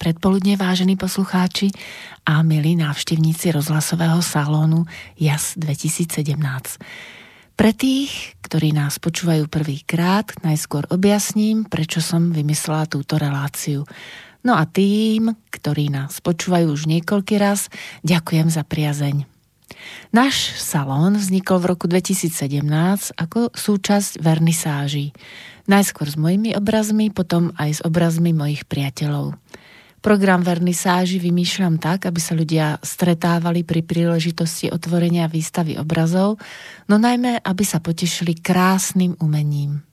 Predpoludne, vážení poslucháči a milí návštevníci rozhlasového salónu JAS 2017. Pre tých, ktorí nás počúvajú prvýkrát, najskôr objasním, prečo som vymyslela túto reláciu. No a tým, ktorí nás počúvajú už niekoľký raz, ďakujem za priazeň. Náš salón vznikol v roku 2017 ako súčasť vernisáží. Najskôr s mojimi obrazmi, potom aj s obrazmi mojich priateľov. Program vernisáži vymýšľam tak, aby sa ľudia stretávali pri príležitosti otvorenia výstavy obrazov, no najmä, aby sa potešili krásnym umením.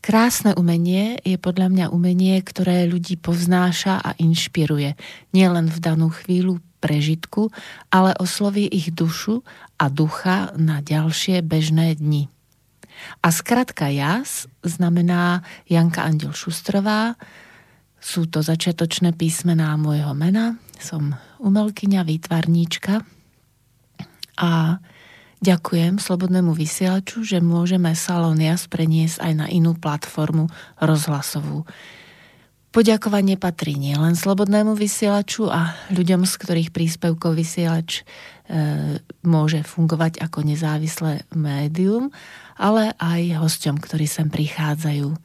Krásne umenie je podľa mňa umenie, ktoré ľudí povznáša a inšpiruje, nielen v danú chvíľu prežitku, ale osloví ich dušu a ducha na ďalšie bežné dni. A skratka JAS znamená Janka Andel Šustrová, sú to začiatočné písmená môjho mena. Som umelkyňa, výtvarníčka a ďakujem Slobodnému vysielaču, že môžeme Salón Jas preniesť aj na inú platformu rozhlasovú. Poďakovanie patrí nielen Slobodnému vysielaču a ľuďom, z ktorých príspevkov vysielač e, môže fungovať ako nezávislé médium, ale aj hosťom, ktorí sem prichádzajú.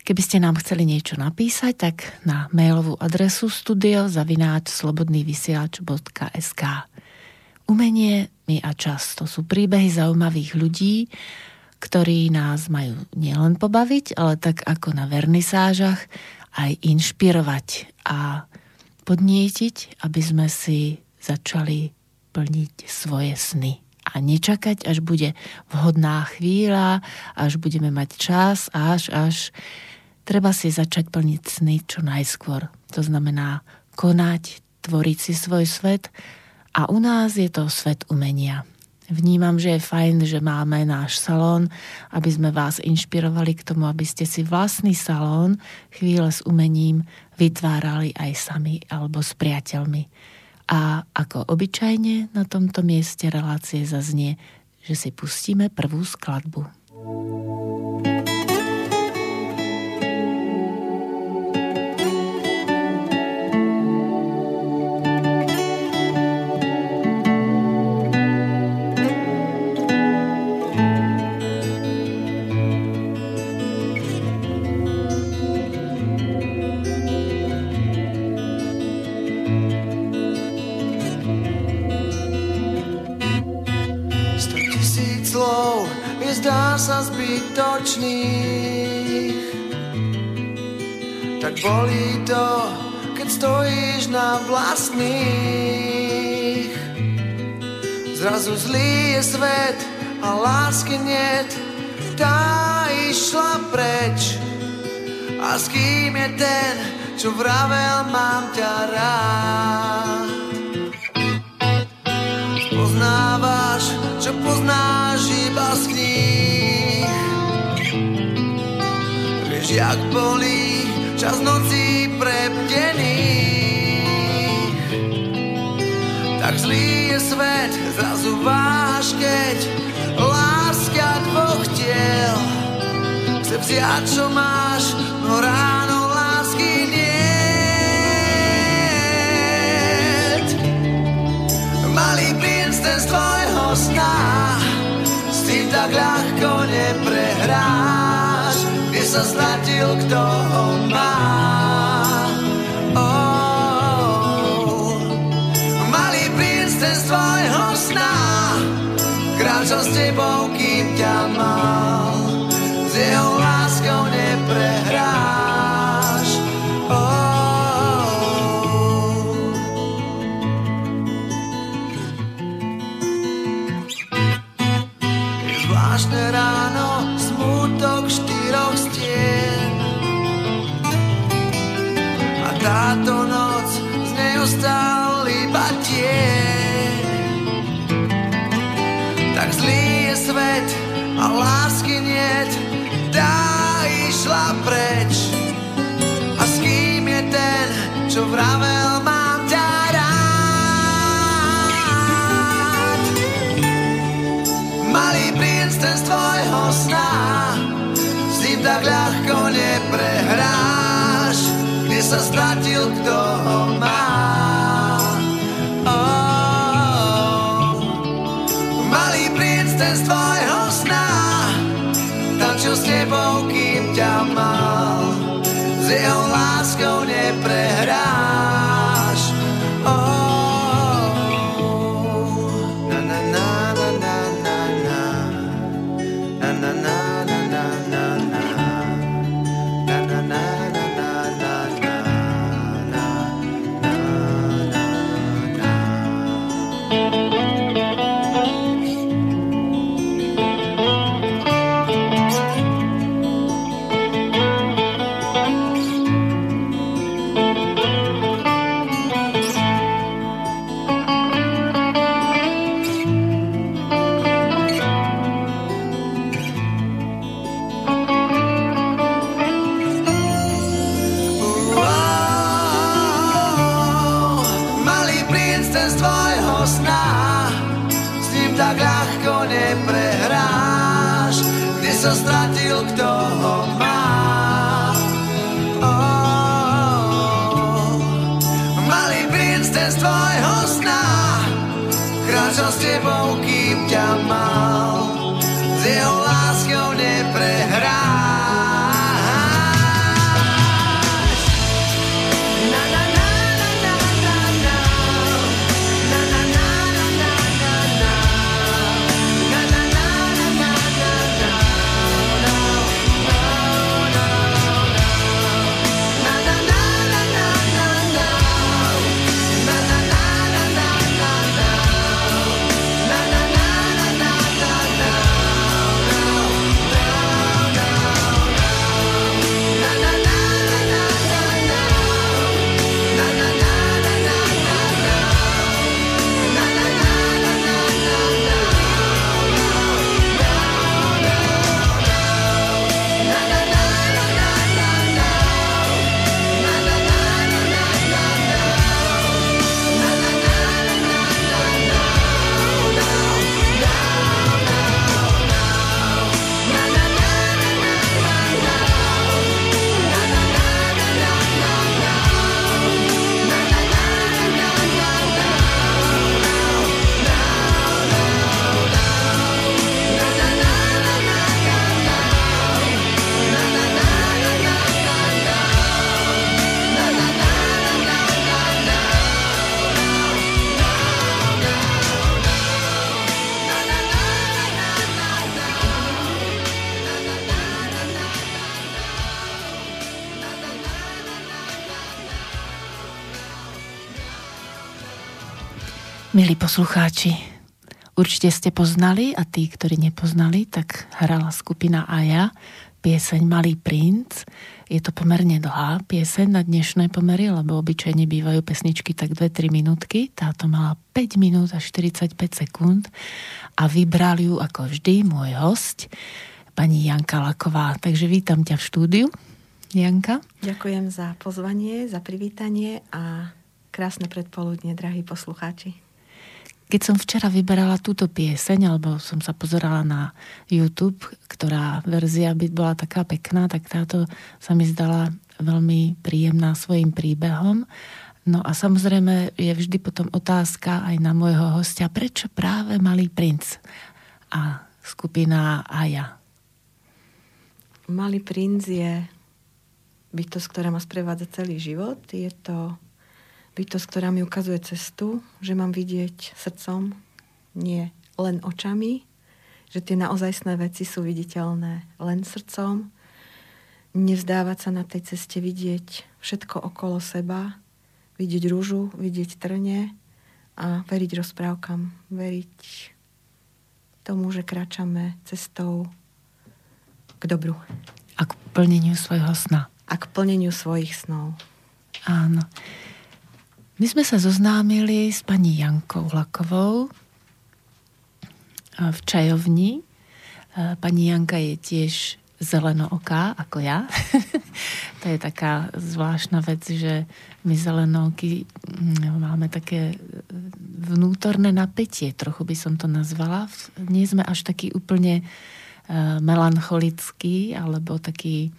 Keby ste nám chceli niečo napísať, tak na mailovú adresu studiozavináč.slobodnývysielač.sk Umenie, my a čas, to sú príbehy zaujímavých ľudí, ktorí nás majú nielen pobaviť, ale tak ako na vernisážach aj inšpirovať a podnietiť, aby sme si začali plniť svoje sny. A nečakať, až bude vhodná chvíľa, až budeme mať čas, až, až treba si začať plniť sny čo najskôr. To znamená konať, tvoriť si svoj svet a u nás je to svet umenia. Vnímam, že je fajn, že máme náš salón, aby sme vás inšpirovali k tomu, aby ste si vlastný salón chvíle s umením vytvárali aj sami alebo s priateľmi. A ako obyčajne na tomto mieste relácie zaznie, že si pustíme prvú skladbu. Sa zbytočných. Tak bolí to, keď stojíš na vlastných. Zrazu zlý je svet a lásky niet, tá išla preč. A s kým je ten, čo vravel, mám ťa rád. Poznávaš, čo poznáš iba z kníh jak bolí čas nocí prebdených. Tak zlý je svet, zrazu váš, keď láska dvoch tiel chce vziať, čo máš, no ráno. Malý princ ten z tvojho sna, tak ľahko neprehrá sa stratil, kto ho má. Oh, malý princ ten z tvojho sna, kráčal s tebou, kým ťa mal. ostal iba tieň. Tak zlý je svet a lásky niet, tá išla preč. A s kým je ten, čo vravel mám ťa rád? Malý princ ten z tvojho sna, s ním tak ľahko neprehráš, kde sa stratil kto ho poslucháči, určite ste poznali a tí, ktorí nepoznali, tak hrala skupina Aja pieseň Malý princ. Je to pomerne dlhá pieseň na dnešné pomery, lebo obyčajne bývajú pesničky tak 2-3 minútky. Táto mala 5 minút a 45 sekúnd a vybral ju ako vždy môj host, pani Janka Laková. Takže vítam ťa v štúdiu. Janka. Ďakujem za pozvanie, za privítanie a krásne predpoludne, drahí poslucháči. Keď som včera vyberala túto pieseň, alebo som sa pozerala na YouTube, ktorá verzia by bola taká pekná, tak táto sa mi zdala veľmi príjemná svojim príbehom. No a samozrejme je vždy potom otázka aj na môjho hostia, prečo práve Malý princ a skupina Aja? Malý princ je bytosť, ktorá ma sprevádza celý život. Je to bytosť, ktorá mi ukazuje cestu, že mám vidieť srdcom, nie len očami, že tie naozajstné veci sú viditeľné len srdcom, nevzdávať sa na tej ceste, vidieť všetko okolo seba, vidieť rúžu, vidieť trne a veriť rozprávkam, veriť tomu, že kráčame cestou k dobru. A k plneniu svojho sna. A k plneniu svojich snov. Áno. My sme sa zoznámili s pani Jankou Lakovou v čajovni. Pani Janka je tiež zelenooká ako ja. to je taká zvláštna vec, že my zelenooky mm, máme také vnútorné napätie, trochu by som to nazvala. Nie sme až taký úplne melancholický alebo taký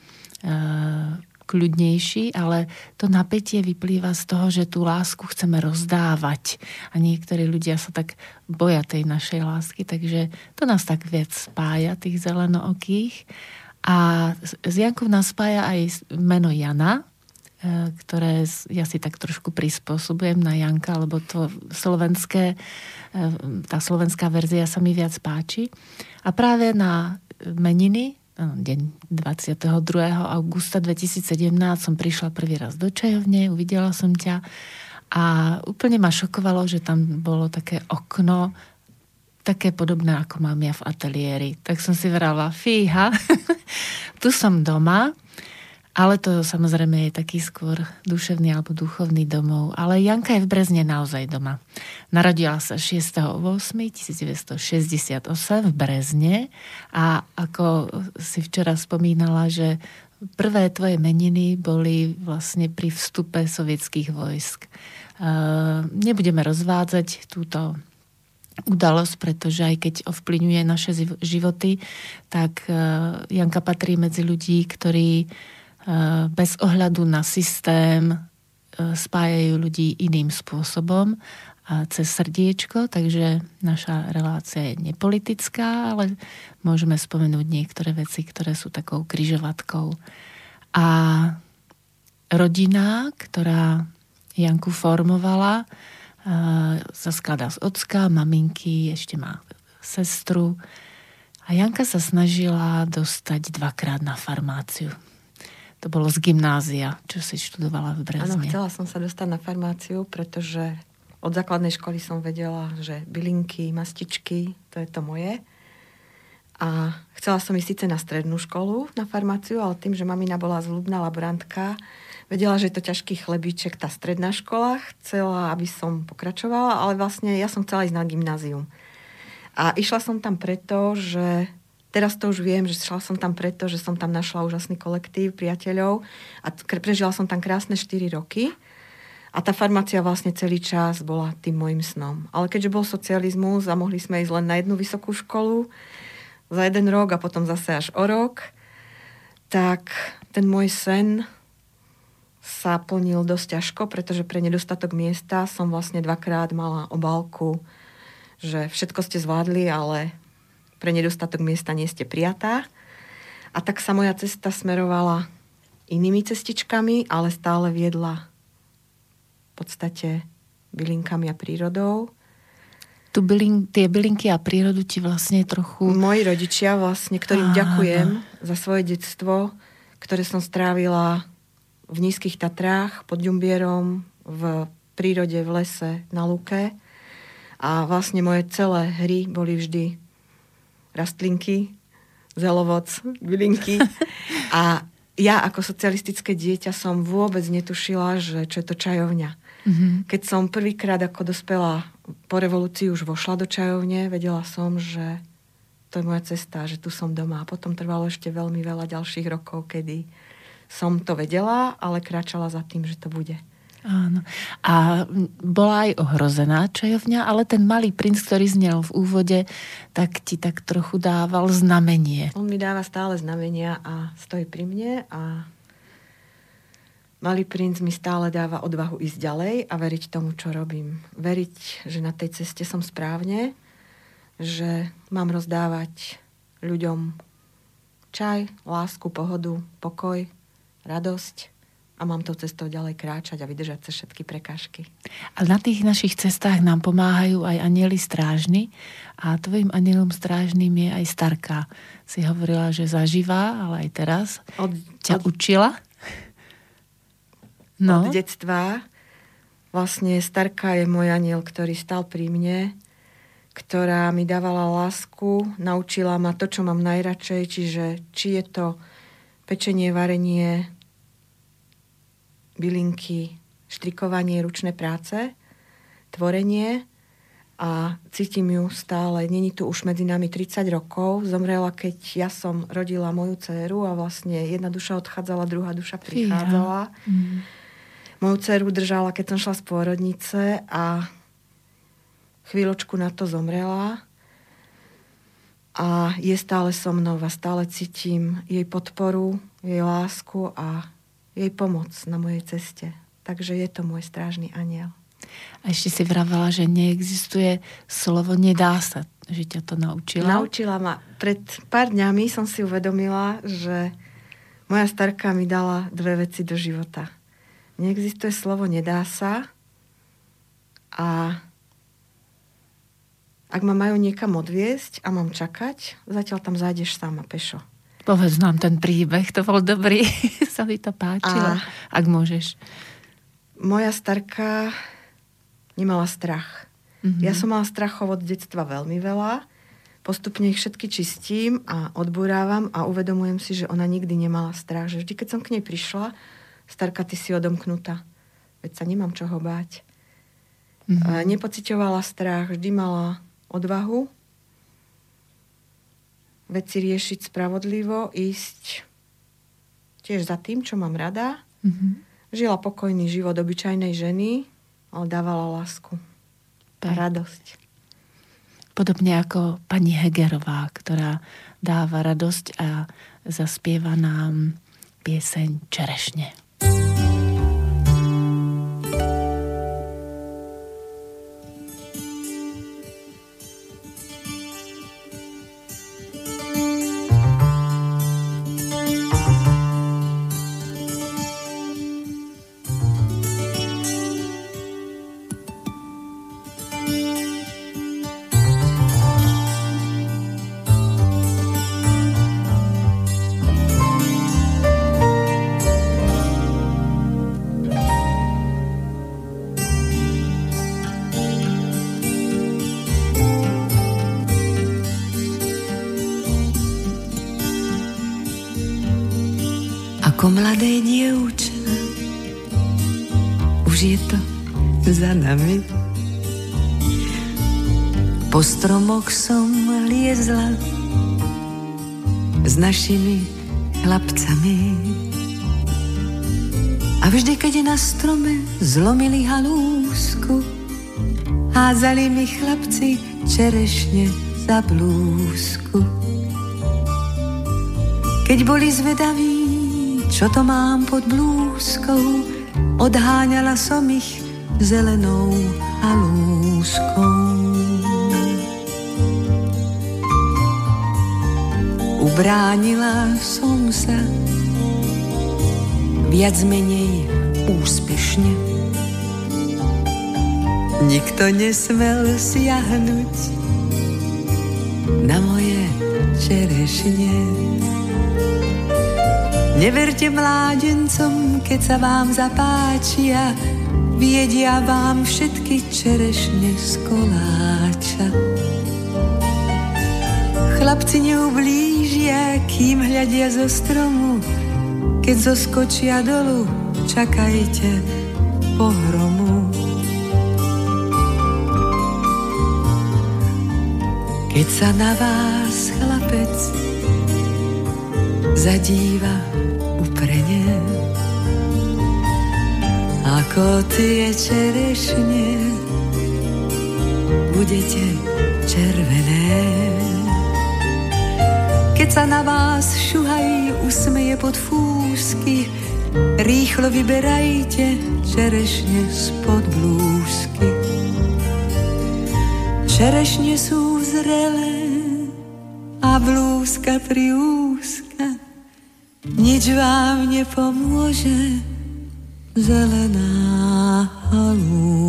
kľudnejší, ale to napätie vyplýva z toho, že tú lásku chceme rozdávať. A niektorí ľudia sa tak boja tej našej lásky, takže to nás tak viac spája, tých zelenookých. A z Jankov nás spája aj meno Jana, e, ktoré ja si tak trošku prispôsobujem na Janka, lebo to slovenské, e, tá slovenská verzia sa mi viac páči. A práve na meniny deň 22. augusta 2017 som prišla prvý raz do čajovne, uvidela som ťa a úplne ma šokovalo, že tam bolo také okno, také podobné, ako mám ja v ateliéri. Tak som si vrala, fíha, tu som doma ale to samozrejme je taký skôr duševný alebo duchovný domov. Ale Janka je v Brezne naozaj doma. Narodila sa 6.8.1968 v Brezne a ako si včera spomínala, že prvé tvoje meniny boli vlastne pri vstupe sovietských vojsk. Nebudeme rozvádzať túto udalosť, pretože aj keď ovplyvňuje naše životy, tak Janka patrí medzi ľudí, ktorí bez ohľadu na systém eh, spájajú ľudí iným spôsobom a cez srdiečko, takže naša relácia je nepolitická, ale môžeme spomenúť niektoré veci, ktoré sú takou kryžovatkou. A rodina, ktorá Janku formovala, eh, sa skladá z ocka, maminky, ešte má sestru. A Janka sa snažila dostať dvakrát na farmáciu. To bolo z gymnázia, čo si študovala v Brezne. Áno, chcela som sa dostať na farmáciu, pretože od základnej školy som vedela, že bylinky, mastičky, to je to moje. A chcela som ísť síce na strednú školu, na farmáciu, ale tým, že mamina bola zľubná laborantka, vedela, že je to ťažký chlebíček, tá stredná škola, chcela, aby som pokračovala, ale vlastne ja som chcela ísť na gymnázium. A išla som tam preto, že Teraz to už viem, že šla som tam preto, že som tam našla úžasný kolektív priateľov a prežila som tam krásne 4 roky. A tá farmácia vlastne celý čas bola tým môjim snom. Ale keďže bol socializmus a mohli sme ísť len na jednu vysokú školu za jeden rok a potom zase až o rok, tak ten môj sen sa plnil dosť ťažko, pretože pre nedostatok miesta som vlastne dvakrát mala obálku, že všetko ste zvládli, ale pre nedostatok miesta nie ste prijatá. A tak sa moja cesta smerovala inými cestičkami, ale stále viedla v podstate bylinkami a prírodou. Tu bylin, tie bylinky a prírodu ti vlastne trochu... Moji rodičia vlastne, ktorým Áno. ďakujem za svoje detstvo, ktoré som strávila v nízkych Tatrách, pod Ďumbierom, v prírode, v lese, na luke. A vlastne moje celé hry boli vždy rastlinky, zelovoc, bylinky. A ja ako socialistické dieťa som vôbec netušila, že čo je to čajovňa. Mm-hmm. Keď som prvýkrát ako dospela po revolúcii už vošla do čajovne, vedela som, že to je moja cesta, že tu som doma. A potom trvalo ešte veľmi veľa ďalších rokov, kedy som to vedela, ale kráčala za tým, že to bude. Áno. A bola aj ohrozená čajovňa, ale ten malý princ, ktorý znel v úvode, tak ti tak trochu dával znamenie. On mi dáva stále znamenia a stojí pri mne a malý princ mi stále dáva odvahu ísť ďalej a veriť tomu, čo robím. Veriť, že na tej ceste som správne, že mám rozdávať ľuďom čaj, lásku, pohodu, pokoj, radosť a mám tou cestou ďalej kráčať a vydržať sa všetky prekážky. A na tých našich cestách nám pomáhajú aj anieli strážni a tvojim anielom strážnym je aj Starka. Si hovorila, že zažíva, ale aj teraz od, ťa od, učila. No. Od detstva. Vlastne Starka je môj aniel, ktorý stal pri mne, ktorá mi dávala lásku, naučila ma to, čo mám najradšej, čiže či je to pečenie, varenie, bylinky, štrikovanie, ručné práce, tvorenie a cítim ju stále. Není tu už medzi nami 30 rokov. Zomrela, keď ja som rodila moju dceru a vlastne jedna duša odchádzala, druhá duša prichádzala. Ja. Mm. Moju dceru držala, keď som šla z pôrodnice a chvíľočku na to zomrela. A je stále so mnou a stále cítim jej podporu, jej lásku a jej pomoc na mojej ceste. Takže je to môj strážny aniel. A ešte si vravala, že neexistuje slovo nedá sa, že ťa to naučila. Naučila ma. Pred pár dňami som si uvedomila, že moja starka mi dala dve veci do života. Neexistuje slovo nedá sa a ak ma majú niekam odviesť a mám čakať, zatiaľ tam zájdeš sama pešo. Povedz nám ten príbeh, to bol dobrý, sa mi to páčilo, a ak môžeš. Moja starka nemala strach. Mm-hmm. Ja som mala strachov od detstva veľmi veľa. Postupne ich všetky čistím a odburávam a uvedomujem si, že ona nikdy nemala strach. Že vždy, keď som k nej prišla, starka, ty si odomknutá. Veď sa nemám čoho báť. Mm-hmm. Nepocitovala strach, vždy mala odvahu veci riešiť spravodlivo, ísť tiež za tým, čo mám rada. Mm-hmm. Žila pokojný život obyčajnej ženy, ale dávala lásku a radosť. Podobne ako pani Hegerová, ktorá dáva radosť a zaspieva nám pieseň Čerešne. Stromoch som liezla s našimi chlapcami. A vždy, keď na strome zlomili halúsku, házali mi chlapci čerešne za blúzku. Keď boli zvedaví, čo to mám pod blúzkou, odháňala som ich zelenou halúskou. Ubránila som sa viac menej úspešne. Nikto nesmel siahnuť na moje čerešne. Neverte mládencom, keď sa vám zapáčia, viedia vám všetky čerešne z koláča. Chlapci neublížia, kým hľadia zo stromu, keď zoskočia dolu, čakajte pohromu. Keď sa na vás chlapec zadíva, uprene ako tie čerešne budete červené. Keď sa na vás šuhaj usmeje pod fúsky, rýchlo vyberajte čerešne spod blúzky. Čerešne sú zrelé a blúzka priúzka nič vám nepomôže, zelená halúška.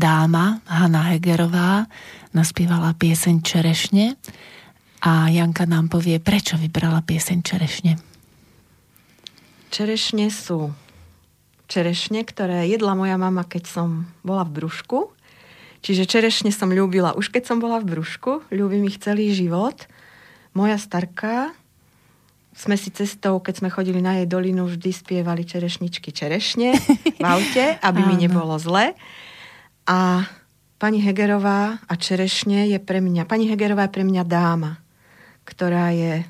Dáma Hanna Hegerová naspievala pieseň Čerešne a Janka nám povie, prečo vybrala pieseň Čerešne. Čerešne sú čerešne, ktoré jedla moja mama, keď som bola v brúšku. Čiže čerešne som ľúbila už keď som bola v brúšku, ľúbim ich celý život. Moja starka, sme si cestou, keď sme chodili na jej dolinu, vždy spievali čerešničky čerešne v aute, aby mi nebolo zle. A pani Hegerová a čerešne je pre mňa, pani Hegerová je pre mňa dáma, ktorá je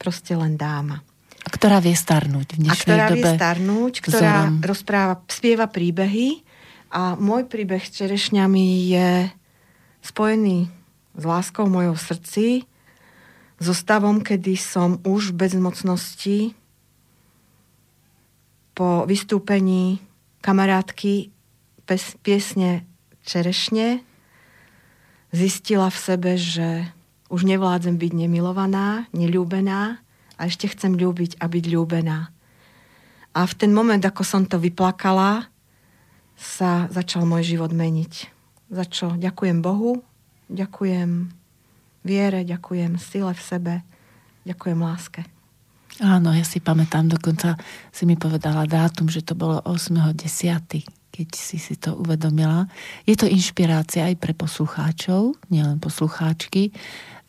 proste len dáma. A ktorá vie starnúť v dnešnej a ktorá dobe. vie starnúť, ktorá vzorom. rozpráva, spieva príbehy A môj príbeh s čerešňami je spojený s láskou v mojom srdci, so stavom, kedy som už bez mocnosti po vystúpení kamarátky piesne Čerešne zistila v sebe, že už nevládzem byť nemilovaná, neľúbená a ešte chcem ľúbiť a byť ľúbená. A v ten moment, ako som to vyplakala, sa začal môj život meniť. Za čo ďakujem Bohu, ďakujem viere, ďakujem sile v sebe, ďakujem láske. Áno, ja si pamätám, dokonca si mi povedala dátum, že to bolo 8.10., keď si si to uvedomila. Je to inšpirácia aj pre poslucháčov, nielen poslucháčky,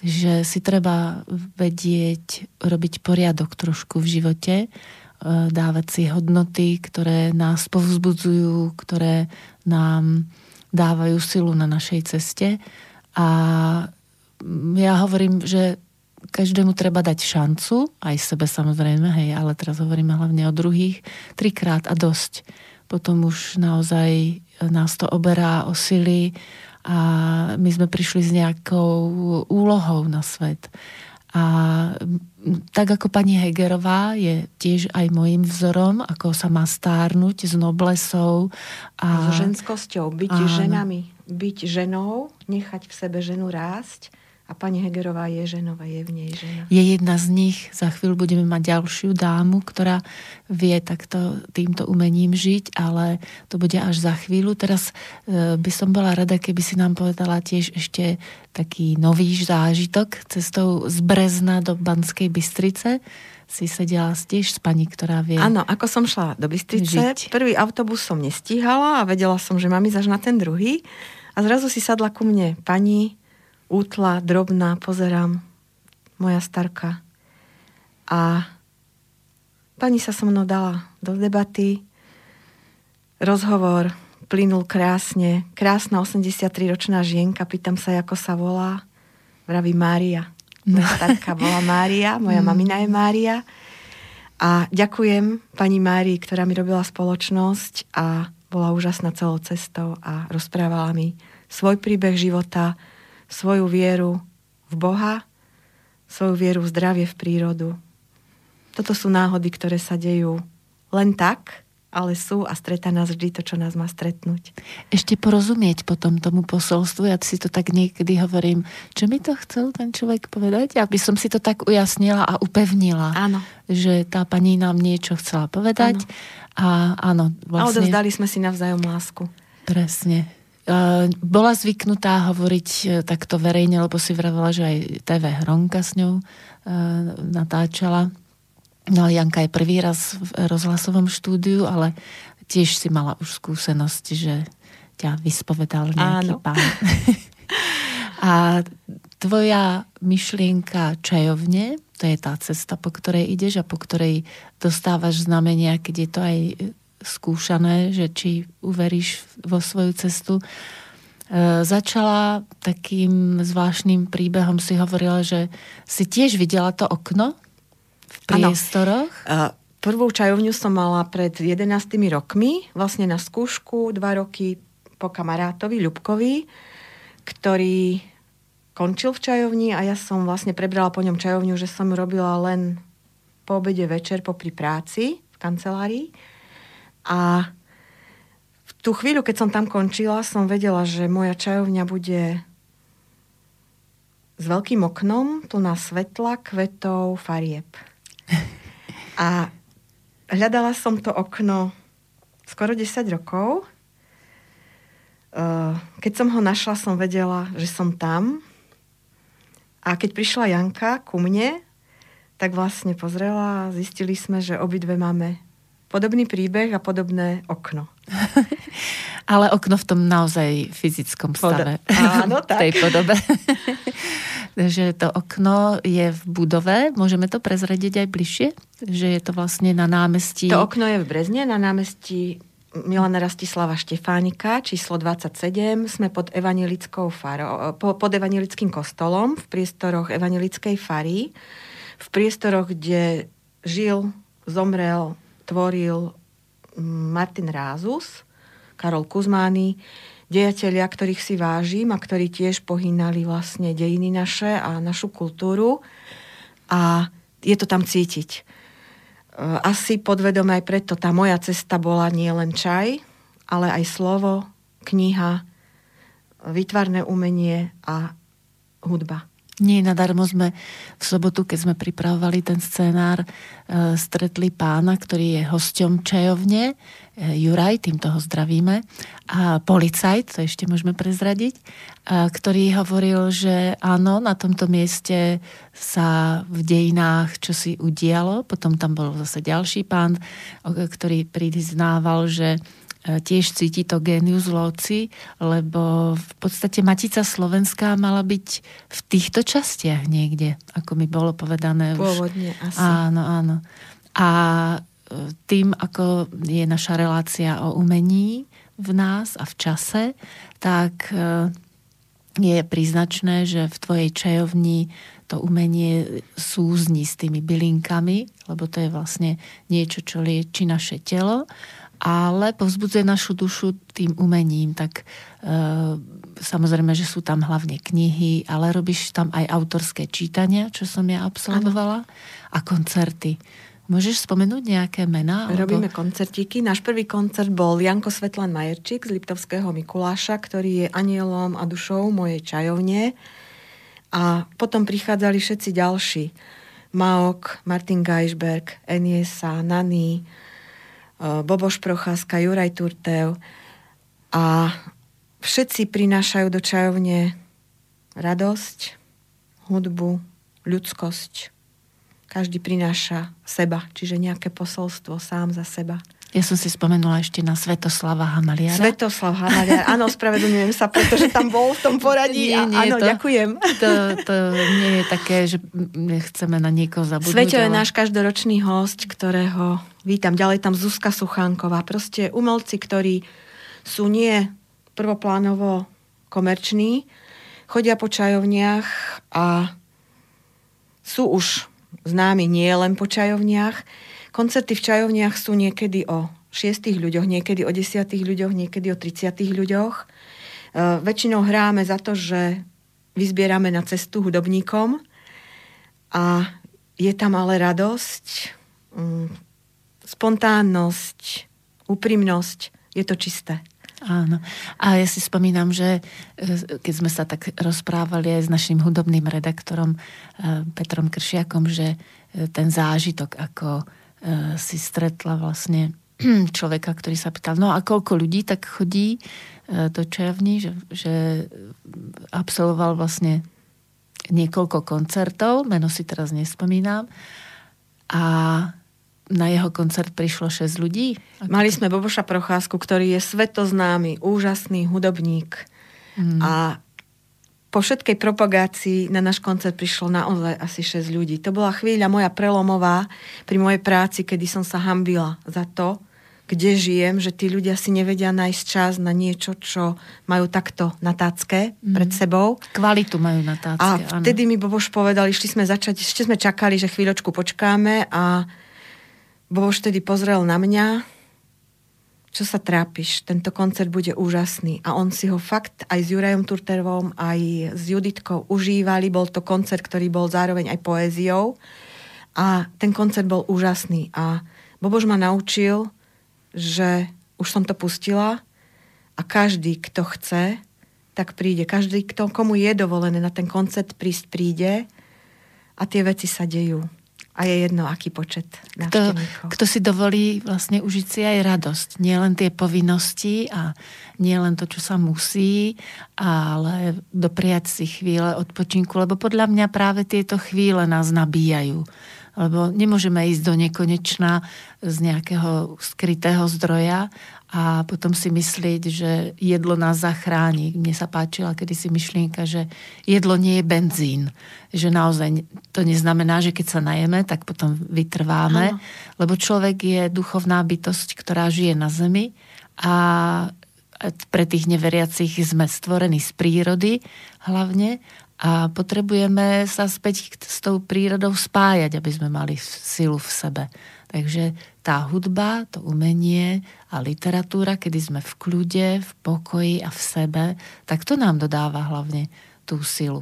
že si treba vedieť robiť poriadok trošku v živote, e, dávať si hodnoty, ktoré nás povzbudzujú, ktoré nám dávajú silu na našej ceste. A ja hovorím, že každému treba dať šancu, aj sebe samozrejme, hej, ale teraz hovoríme hlavne o druhých, trikrát a dosť. Potom už naozaj nás to oberá o sily a my sme prišli s nejakou úlohou na svet. A tak ako pani Hegerová je tiež aj môjim vzorom, ako sa má stárnuť s noblesou. A... S ženskosťou, byť Áno. ženami, byť ženou, nechať v sebe ženu rásť a pani Hegerová je ženová, je v nej žena. Je jedna z nich. Za chvíľu budeme mať ďalšiu dámu, ktorá vie takto týmto umením žiť, ale to bude až za chvíľu. Teraz e, by som bola rada, keby si nám povedala tiež ešte taký nový zážitok cestou z Brezna do Banskej Bystrice si sedela tiež s pani, ktorá vie Áno, ako som šla do Bystrice, žiť. prvý autobus som nestíhala a vedela som, že mám ísť až na ten druhý. A zrazu si sadla ku mne pani, útla, drobná, pozerám, moja starka. A pani sa so mnou dala do debaty, rozhovor plynul krásne, krásna 83-ročná žienka, pýtam sa, ako sa volá, vraví Mária. Moja starka bola Mária, moja mm. mamina je Mária. A ďakujem pani Márii, ktorá mi robila spoločnosť a bola úžasná celou cestou a rozprávala mi svoj príbeh života, svoju vieru v Boha, svoju vieru v zdravie, v prírodu. Toto sú náhody, ktoré sa dejú len tak, ale sú a stretá nás vždy to, čo nás má stretnúť. Ešte porozumieť potom tomu posolstvu, ja si to tak niekedy hovorím, čo mi to chcel ten človek povedať, aby som si to tak ujasnila a upevnila. Áno. Že tá pani nám niečo chcela povedať. Áno. A áno, vlastne... A odovzdali sme si navzájom lásku. Presne bola zvyknutá hovoriť e, takto verejne, lebo si vravela, že aj TV Hronka s ňou e, natáčala. No Janka je prvý raz v rozhlasovom štúdiu, ale tiež si mala už skúsenosť, že ťa vyspovedal nejaký Áno. pán. A tvoja myšlienka čajovne, to je tá cesta, po ktorej ideš a po ktorej dostávaš znamenia, keď je to aj skúšané, že či uveríš vo svoju cestu. E, začala takým zvláštnym príbehom, si hovorila, že si tiež videla to okno v priestoroch. Ano. Prvú čajovňu som mala pred 11 rokmi, vlastne na skúšku, dva roky po kamarátovi Ľubkovi, ktorý končil v čajovni a ja som vlastne prebrala po ňom čajovňu, že som robila len po obede večer popri práci v kancelárii. A v tú chvíľu, keď som tam končila, som vedela, že moja čajovňa bude s veľkým oknom, plná svetla, kvetov, farieb. A hľadala som to okno skoro 10 rokov. Keď som ho našla, som vedela, že som tam. A keď prišla Janka ku mne, tak vlastne pozrela a zistili sme, že obidve máme podobný príbeh a podobné okno. Ale okno v tom naozaj fyzickom stave. Áno, tak. v tej podobe. že to okno je v budove, môžeme to prezradiť aj bližšie? Že je to vlastne na námestí... To okno je v Brezne, na námestí Milana Rastislava Štefánika, číslo 27. Sme pod, evanelickou faro, pod evanelickým kostolom v priestoroch evanelickej fary. V priestoroch, kde žil, zomrel tvoril Martin Rázus, Karol Kuzmány, dejatelia, ktorých si vážim a ktorí tiež pohynali vlastne dejiny naše a našu kultúru. A je to tam cítiť. E, asi podvedome aj preto tá moja cesta bola nie len čaj, ale aj slovo, kniha, vytvarné umenie a hudba. Nie nadarmo sme v sobotu, keď sme pripravovali ten scénár, e, stretli pána, ktorý je hosťom čajovne, e, Juraj, týmto ho zdravíme, a policajt, to ešte môžeme prezradiť, ktorý hovoril, že áno, na tomto mieste sa v dejinách čo si udialo, potom tam bol zase ďalší pán, ktorý priznával, že E, tiež cíti to genius loci, lebo v podstate Matica Slovenská mala byť v týchto častiach niekde, ako mi bolo povedané. Pôvodne už. asi. Áno, áno. A e, tým, ako je naša relácia o umení v nás a v čase, tak e, je príznačné, že v tvojej čajovni to umenie súzni s tými bylinkami, lebo to je vlastne niečo, čo lieči naše telo ale povzbudzuje našu dušu tým umením, tak e, samozrejme, že sú tam hlavne knihy, ale robíš tam aj autorské čítania, čo som ja absolvovala, ano. a koncerty. Môžeš spomenúť nejaké mená? Robíme alebo... koncertíky. Náš prvý koncert bol Janko Svetlan Majerčík z Liptovského Mikuláša, ktorý je anielom a dušou mojej čajovne. A potom prichádzali všetci ďalší. Maok, Martin Geisberg, Eniesa, Nani, Boboš Procházka, Juraj Turtev a všetci prinášajú do čajovne radosť, hudbu, ľudskosť. Každý prináša seba, čiže nejaké posolstvo sám za seba. Ja som si spomenula ešte na Svetoslava Hamaliara. Svetoslav Hamaliara, áno, spravedlňujem sa, pretože tam bol v tom poradí. Nie, nie, áno, to, ďakujem. To, to nie je také, že chceme na niekoho zabudnúť. Sveto je ale... náš každoročný host, ktorého vítam. Ďalej tam Zuzka Suchánková. Proste umelci, ktorí sú nie prvoplánovo komerční, chodia po čajovniach a sú už známi nie len po čajovniach, Koncerty v čajovniach sú niekedy o šiestých ľuďoch, niekedy o desiatých ľuďoch, niekedy o 30 ľuďoch. E, väčšinou hráme za to, že vyzbierame na cestu hudobníkom a je tam ale radosť, mm, spontánnosť, úprimnosť, je to čisté. Áno. A ja si spomínam, že e, keď sme sa tak rozprávali aj s našim hudobným redaktorom e, Petrom Kršiakom, že ten zážitok, ako si stretla vlastne človeka, ktorý sa pýtal, no a koľko ľudí tak chodí do čajovní, že, že absolvoval vlastne niekoľko koncertov, meno si teraz nespomínam, a na jeho koncert prišlo 6 ľudí. Mali sme Boboša Procházku, ktorý je svetoznámy, úžasný hudobník. Mm. A po všetkej propagácii na náš koncert prišlo naozaj asi 6 ľudí. To bola chvíľa moja prelomová pri mojej práci, kedy som sa hambila za to, kde žijem, že tí ľudia si nevedia nájsť čas na niečo, čo majú takto na tácke mm. pred sebou. Kvalitu majú na tácke, A vtedy áno. mi Boboš povedal, išli sme začať, ešte sme čakali, že chvíľočku počkáme a Boboš vtedy pozrel na mňa čo sa trápiš, tento koncert bude úžasný. A on si ho fakt aj s Jurajom Turterovom, aj s Juditkou užívali. Bol to koncert, ktorý bol zároveň aj poéziou. A ten koncert bol úžasný. A Bobož ma naučil, že už som to pustila a každý, kto chce, tak príde. Každý, kto, komu je dovolené na ten koncert prísť, príde a tie veci sa dejú a je jedno, aký počet kto, kto si dovolí vlastne užiť si aj radosť. Nie len tie povinnosti a nie len to, čo sa musí, ale dopriať si chvíle odpočinku, lebo podľa mňa práve tieto chvíle nás nabíjajú. Lebo nemôžeme ísť do nekonečna z nejakého skrytého zdroja a potom si myslieť, že jedlo nás zachráni. Mne sa páčila kedysi myšlienka, že jedlo nie je benzín. Že naozaj to neznamená, že keď sa najeme, tak potom vytrváme. Ano. Lebo človek je duchovná bytosť, ktorá žije na zemi a pre tých neveriacich sme stvorení z prírody hlavne a potrebujeme sa späť s tou prírodou spájať, aby sme mali silu v sebe. Takže tá hudba, to umenie a literatúra, kedy sme v kľude, v pokoji a v sebe, tak to nám dodáva hlavne tú silu.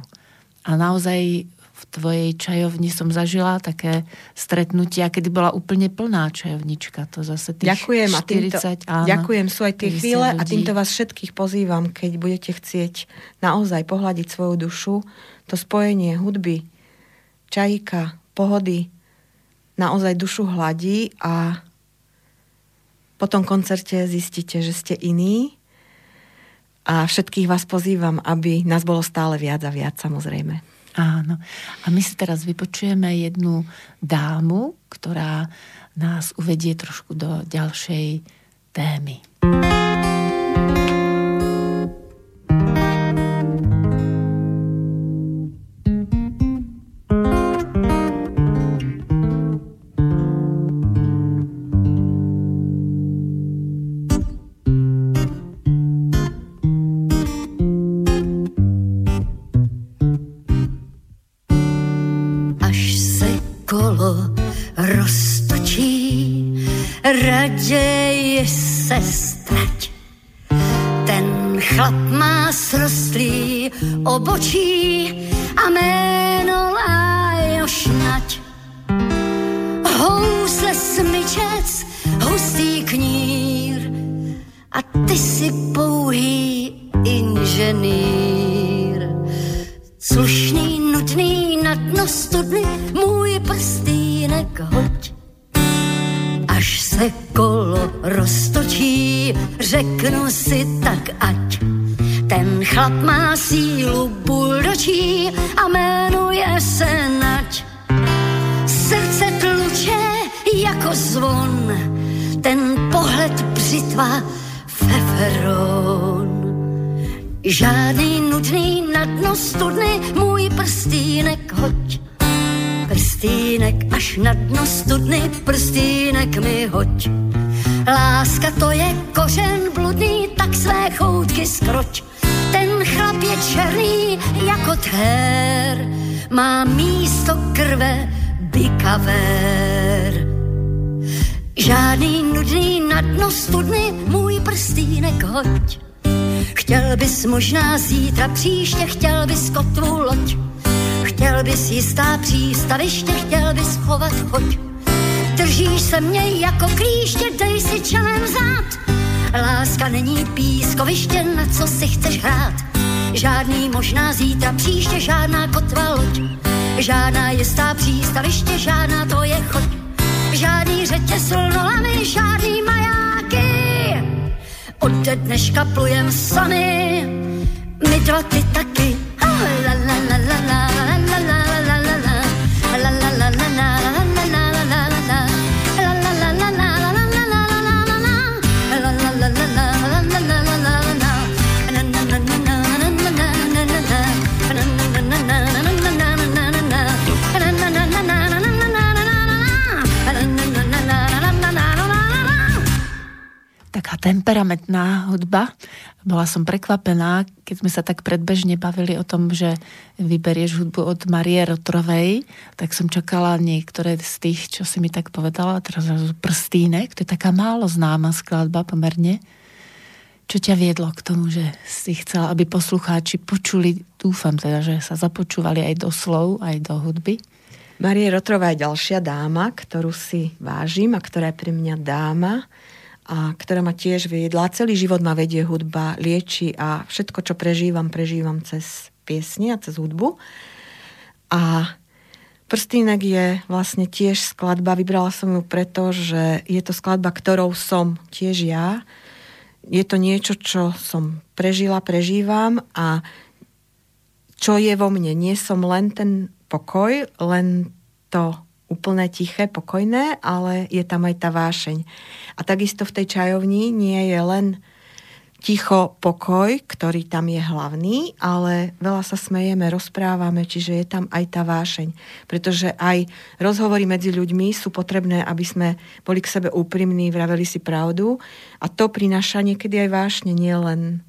A naozaj v tvojej čajovni som zažila také stretnutia, kedy bola úplne plná čajovnička. To zase tých ďakujem, 40, a týmto, áno, ďakujem, sú aj tie chvíle ľudí. a týmto vás všetkých pozývam, keď budete chcieť naozaj pohľadiť svoju dušu, to spojenie hudby, čajíka, pohody, naozaj dušu hladí a po tom koncerte zistíte, že ste iní a všetkých vás pozývam, aby nás bolo stále viac a viac samozrejme. Áno. A my si teraz vypočujeme jednu dámu, ktorá nás uvedie trošku do ďalšej témy. Bys možná zítra příště, chtěl bys kotvu loď Chtěl bys jistá přístaviště, chtěl bys chovat choď. Držíš se mě jako klíště, dej si čelem zát. Láska není pískoviště, na co si chceš hrát. Žádný možná zítra příště, žádná kotva loď. Žádná jistá přístaviště, žádná to je choď. Žádný řetě silnolamy, žádný majáky. Ode dneška plujem sami, my dva ty taky. Oh, la, la, la, la, la. Temperamentná hudba. Bola som prekvapená, keď sme sa tak predbežne bavili o tom, že vyberieš hudbu od Marie Rotrovej, tak som čakala niektoré z tých, čo si mi tak povedala, teraz Prstínek, to je taká málo známa skladba pomerne. Čo ťa viedlo k tomu, že si chcela, aby poslucháči počuli, dúfam teda, že sa započúvali aj do slov, aj do hudby? Marie Rotrová je ďalšia dáma, ktorú si vážim a ktorá je pre mňa dáma a ktorá ma tiež viedla. Celý život ma vedie hudba, lieči a všetko, čo prežívam, prežívam cez piesne a cez hudbu. A Prstínek je vlastne tiež skladba, vybrala som ju preto, že je to skladba, ktorou som tiež ja. Je to niečo, čo som prežila, prežívam a čo je vo mne. Nie som len ten pokoj, len to úplne tiché, pokojné, ale je tam aj tá vášeň. A takisto v tej čajovni nie je len ticho, pokoj, ktorý tam je hlavný, ale veľa sa smejeme, rozprávame, čiže je tam aj tá vášeň. Pretože aj rozhovory medzi ľuďmi sú potrebné, aby sme boli k sebe úprimní, vraveli si pravdu a to prináša niekedy aj vášne, nie len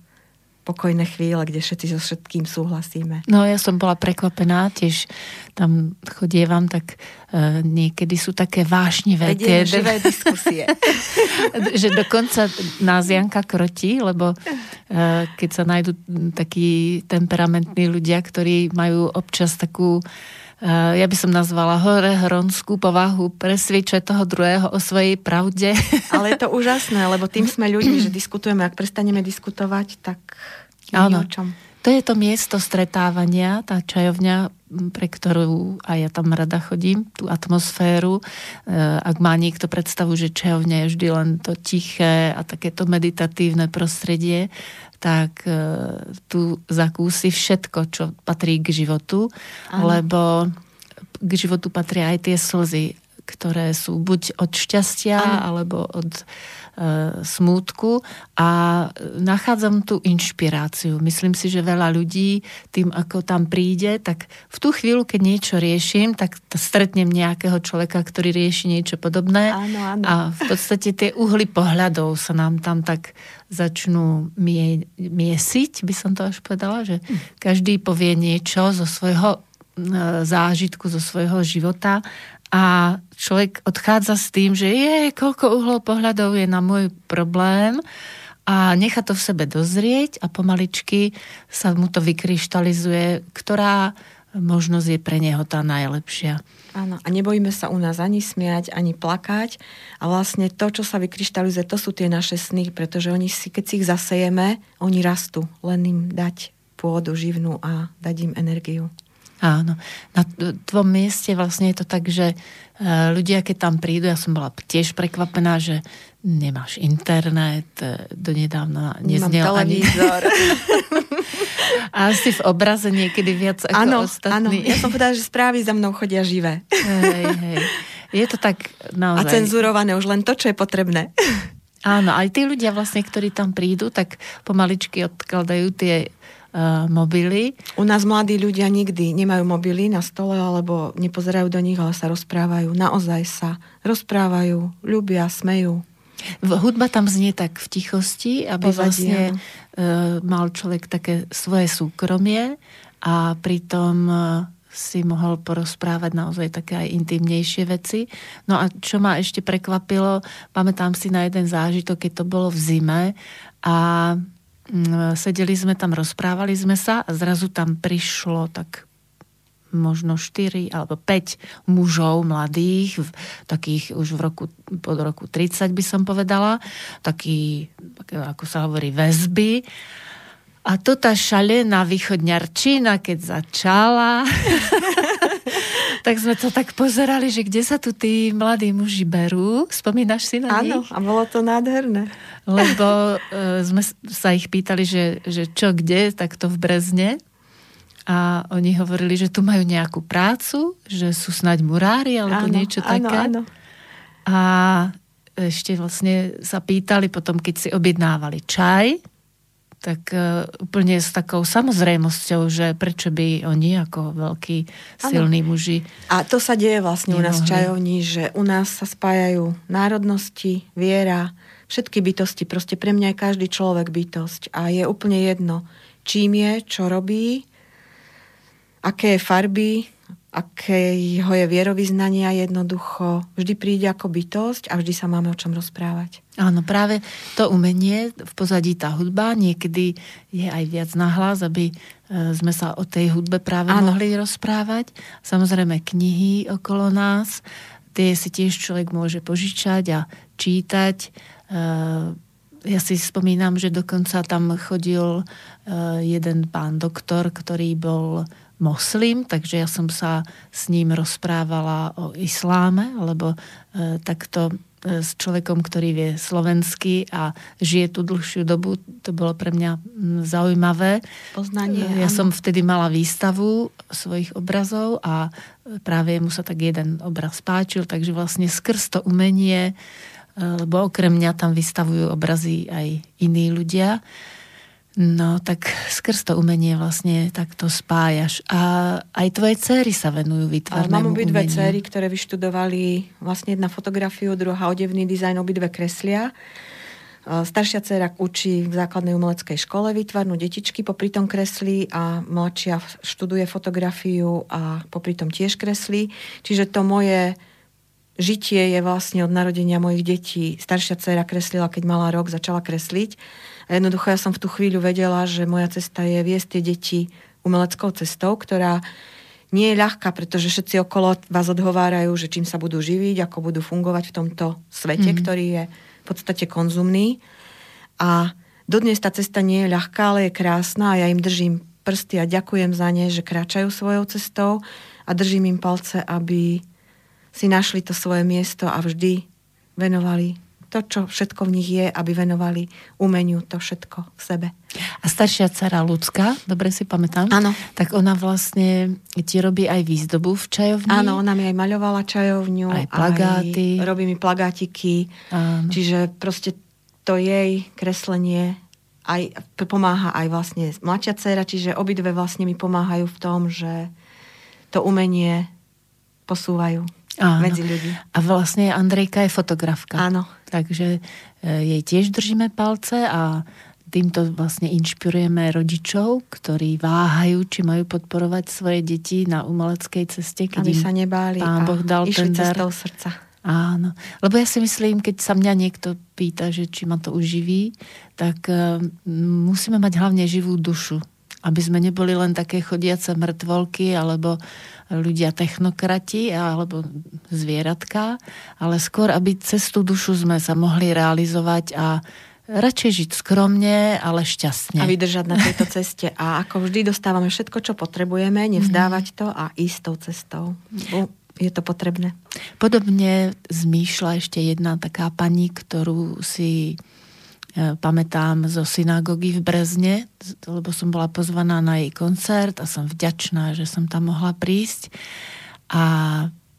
pokojné chvíle, kde všetci so všetkým súhlasíme. No ja som bola prekvapená, tiež tam chodievam, tak uh, niekedy sú také vášnivé. Tie, živé diskusie. že dokonca nás Janka krotí, lebo uh, keď sa nájdú takí temperamentní ľudia, ktorí majú občas takú ja by som nazvala hore hronskú povahu presviečať toho druhého o svojej pravde. Ale je to úžasné, lebo tým sme ľuďmi, že diskutujeme. Ak prestaneme diskutovať, tak Áno. o čom. To je to miesto stretávania, tá čajovňa, pre ktorú aj ja tam rada chodím, tú atmosféru. E, ak má niekto predstavu, že čajovňa je vždy len to tiché a takéto meditatívne prostredie, tak e, tu zakúsi všetko, čo patrí k životu, Aha. lebo k životu patria aj tie slzy, ktoré sú buď od šťastia, Aha. alebo od smútku a nachádzam tú inšpiráciu. Myslím si, že veľa ľudí tým, ako tam príde, tak v tú chvíľu, keď niečo riešim, tak stretnem nejakého človeka, ktorý rieši niečo podobné áno, áno. a v podstate tie uhly pohľadov sa nám tam tak začnú mie, miesiť, by som to až povedala, že každý povie niečo zo svojho e, zážitku, zo svojho života a človek odchádza s tým, že je, koľko uhlov pohľadov je na môj problém a nechá to v sebe dozrieť a pomaličky sa mu to vykryštalizuje, ktorá možnosť je pre neho tá najlepšia. Áno, a nebojíme sa u nás ani smiať, ani plakať. A vlastne to, čo sa vykryštalizuje, to sú tie naše sny, pretože oni si, keď si ich zasejeme, oni rastú. Len im dať pôdu živnú a dať im energiu. Áno. Na tvojom mieste vlastne je to tak, že e, ľudia, keď tam prídu, ja som bola tiež prekvapená, že nemáš internet, e, donedávna neznel ani... A si v obraze niekedy viac ako ano, ostatní. Áno, ja som povedala, že správy za mnou chodia živé. Hej, hej. Je to tak naozaj... A cenzurované už len to, čo je potrebné. Áno, aj tí ľudia vlastne, ktorí tam prídu, tak pomaličky odkladajú tie mobily. U nás mladí ľudia nikdy nemajú mobily na stole alebo nepozerajú do nich, ale sa rozprávajú. Naozaj sa rozprávajú, ľubia, smejú. Hudba tam znie tak v tichosti, aby Pozadí, vlastne uh, mal človek také svoje súkromie a pritom uh, si mohol porozprávať naozaj také aj intimnejšie veci. No a čo ma ešte prekvapilo, pamätám si na jeden zážitok, keď to bolo v zime a sedeli sme tam, rozprávali sme sa a zrazu tam prišlo tak možno 4 alebo 5 mužov mladých, takých už v roku, pod roku 30 by som povedala, taký, ako sa hovorí, väzby. A to tá šalená východňarčina, keď začala, tak sme to tak pozerali, že kde sa tu tí mladí muži berú. Spomínaš si na Áno, nich? a bolo to nádherné. Lebo uh, sme sa ich pýtali, že, že čo kde, tak to v Brezne. A oni hovorili, že tu majú nejakú prácu, že sú snáď murári alebo áno, niečo také. Áno, áno. A ešte vlastne sa pýtali potom, keď si objednávali čaj, tak uh, úplne s takou samozrejmosťou, že prečo by oni ako veľkí silní ano. muži... A to sa deje vlastne nemohli. u nás v čajovni, že u nás sa spájajú národnosti, viera, všetky bytosti. Proste pre mňa je každý človek bytosť a je úplne jedno, čím je, čo robí, aké je farby, akého je vierovýznania jednoducho. Vždy príde ako bytosť a vždy sa máme o čom rozprávať. Áno, práve to umenie, v pozadí tá hudba, niekedy je aj viac nahlas, aby e, sme sa o tej hudbe práve Áno. mohli rozprávať. Samozrejme knihy okolo nás, tie si tiež človek môže požičať a čítať. E, ja si spomínam, že dokonca tam chodil e, jeden pán doktor, ktorý bol moslim, takže ja som sa s ním rozprávala o isláme, lebo e, takto e, s človekom, ktorý vie slovensky a žije tu dlhšiu dobu, to bolo pre mňa zaujímavé. Poznanie. Ja áno. som vtedy mala výstavu svojich obrazov a práve mu sa tak jeden obraz páčil, takže vlastne skrz to umenie, e, lebo okrem mňa tam vystavujú obrazy aj iní ľudia, No, tak skrz to umenie vlastne takto spájaš. A aj tvoje céry sa venujú vytvarnému Mám obidve céry, ktoré vyštudovali vlastne jedna fotografiu, druhá odevný dizajn, obidve kreslia. Staršia dcera učí v základnej umeleckej škole výtvarnú detičky, popri tom kreslí a mladšia študuje fotografiu a popri tom tiež kreslí. Čiže to moje žitie je vlastne od narodenia mojich detí. Staršia dcera kreslila, keď mala rok, začala kresliť. A jednoducho ja som v tú chvíľu vedela, že moja cesta je viesť tie deti umeleckou cestou, ktorá nie je ľahká, pretože všetci okolo vás odhovárajú, že čím sa budú živiť, ako budú fungovať v tomto svete, mm-hmm. ktorý je podstate konzumný. A dodnes tá cesta nie je ľahká, ale je krásna a ja im držím prsty a ďakujem za ne, že kráčajú svojou cestou a držím im palce, aby si našli to svoje miesto a vždy venovali to, čo všetko v nich je, aby venovali umeniu to všetko v sebe. A staršia dcera ľudská, dobre si pamätám? Áno. Tak ona vlastne ti robí aj výzdobu v čajovni? Áno, ona mi aj maľovala čajovňu. Aj plagáty. Aj robí mi plagátiky. Áno. Čiže proste to jej kreslenie aj pomáha aj vlastne mladšia dcera, čiže obidve vlastne mi pomáhajú v tom, že to umenie posúvajú Áno. medzi ľudí. A vlastne Andrejka je fotografka. Áno. Takže e, jej tiež držíme palce a týmto vlastne inšpirujeme rodičov, ktorí váhajú, či majú podporovať svoje deti na umeleckej ceste, keď Aby sa nebáli pán Boh dal išli ten dar. cestou srdca. Áno, lebo ja si myslím, keď sa mňa niekto pýta, že či ma to uživí, tak uh, musíme mať hlavne živú dušu, aby sme neboli len také chodiace mŕtvolky alebo ľudia technokrati alebo zvieratka, ale skôr, aby cez tú dušu sme sa mohli realizovať a radšej žiť skromne, ale šťastne. A vydržať na tejto ceste. A ako vždy dostávame všetko, čo potrebujeme, nevzdávať to a ísť tou cestou. Je to potrebné. Podobne zmýšľa ešte jedna taká pani, ktorú si pamätám zo synagógy v Brezne, lebo som bola pozvaná na jej koncert a som vďačná, že som tam mohla prísť. A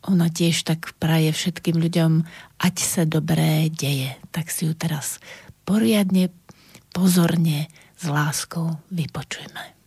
ona tiež tak praje všetkým ľuďom, ať sa dobré deje. Tak si ju teraz poriadne, pozorne, s láskou vypočujme.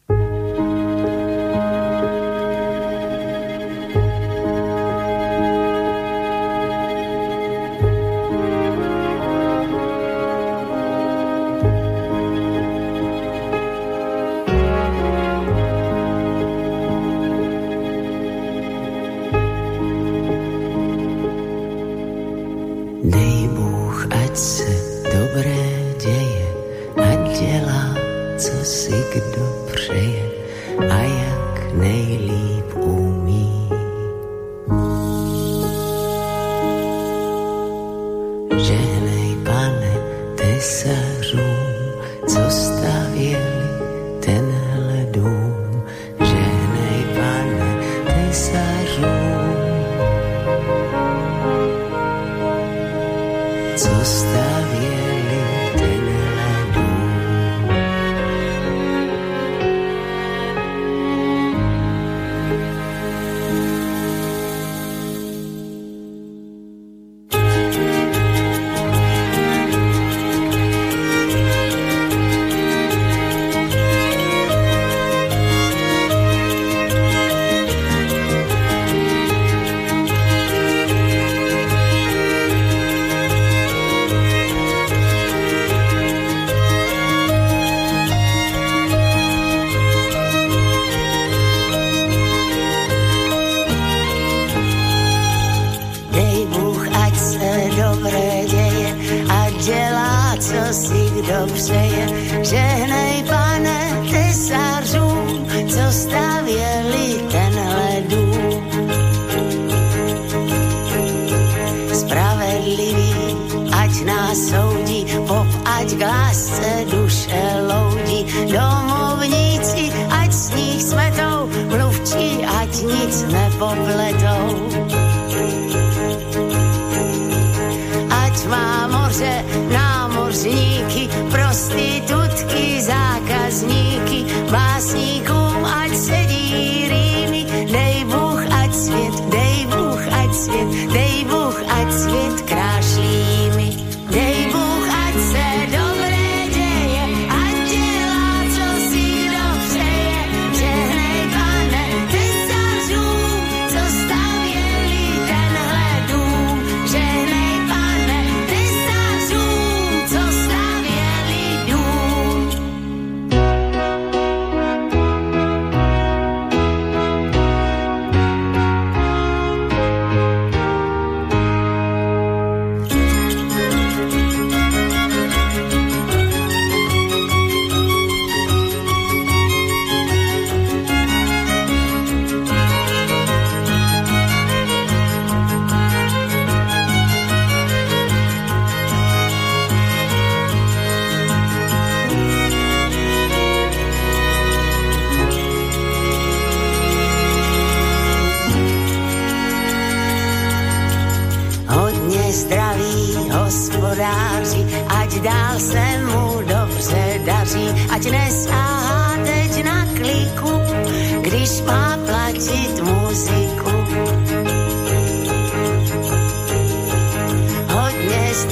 gase duše loudí domovníci, ať s nich smetou, mluvčí, ať nic nepopletou.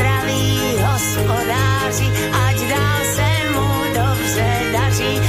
Zdraví hospodáři, ať dál se mu dobře daří,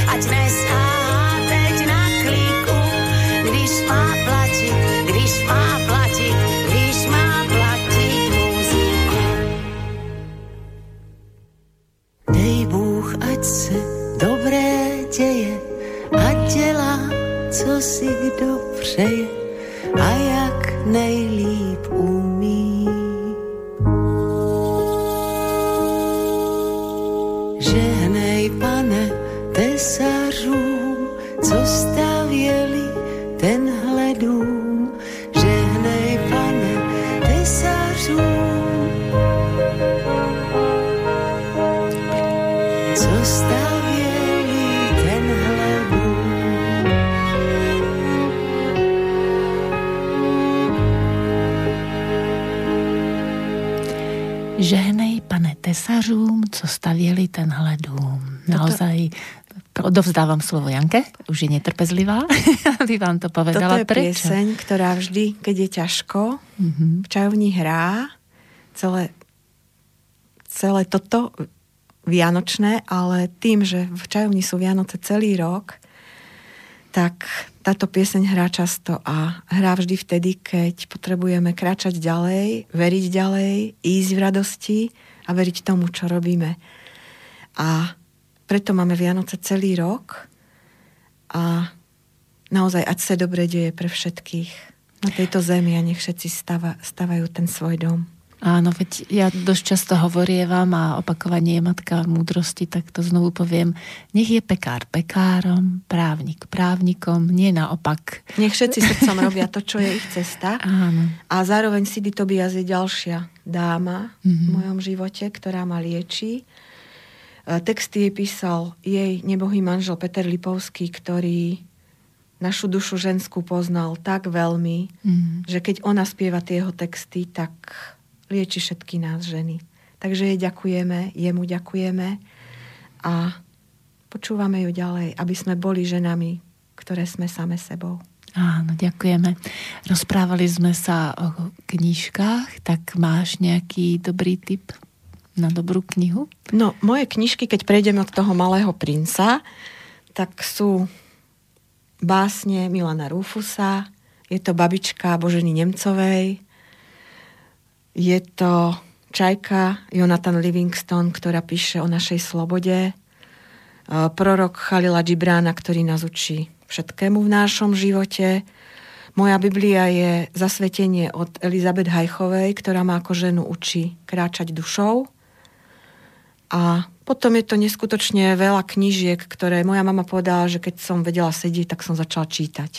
slovo Janke, už je netrpezlivá, aby vám to povedala. Toto je Prečo? pieseň, ktorá vždy, keď je ťažko, mm-hmm. v čajovni hrá celé, celé toto vianočné, ale tým, že v čajovni sú Vianoce celý rok, tak táto pieseň hrá často a hrá vždy vtedy, keď potrebujeme kráčať ďalej, veriť ďalej, ísť v radosti a veriť tomu, čo robíme. A preto máme Vianoce celý rok a naozaj, ať sa dobre deje pre všetkých na tejto zemi a nech všetci stava, stavajú ten svoj dom. Áno, veď ja dosť často hovorievam a opakovanie je matka múdrosti, tak to znovu poviem. Nech je pekár pekárom, právnik právnikom, nie naopak. Nech všetci srdcom robia to, čo je ich cesta. Áno. A zároveň Sidy Tobias je ďalšia dáma mm-hmm. v mojom živote, ktorá ma lieči. E, Texty jej písal jej nebohý manžel Peter Lipovský, ktorý našu dušu ženskú poznal tak veľmi, mm-hmm. že keď ona spieva tie jeho texty, tak lieči všetky nás ženy. Takže jej ďakujeme, jemu ďakujeme a počúvame ju ďalej, aby sme boli ženami, ktoré sme same sebou. Áno, ďakujeme. Rozprávali sme sa o knižkách, tak máš nejaký dobrý tip na dobrú knihu? No, moje knižky, keď prejdeme od toho malého princa, tak sú básne Milana Rufusa, je to babička Boženy Nemcovej, je to Čajka Jonathan Livingston, ktorá píše o našej slobode, e, prorok Chalila Džibrána, ktorý nás učí všetkému v našom živote. Moja Biblia je zasvetenie od Elizabeth Hajchovej, ktorá ma ako ženu učí kráčať dušou. A potom je to neskutočne veľa knížiek, ktoré moja mama povedala, že keď som vedela sedieť, tak som začala čítať.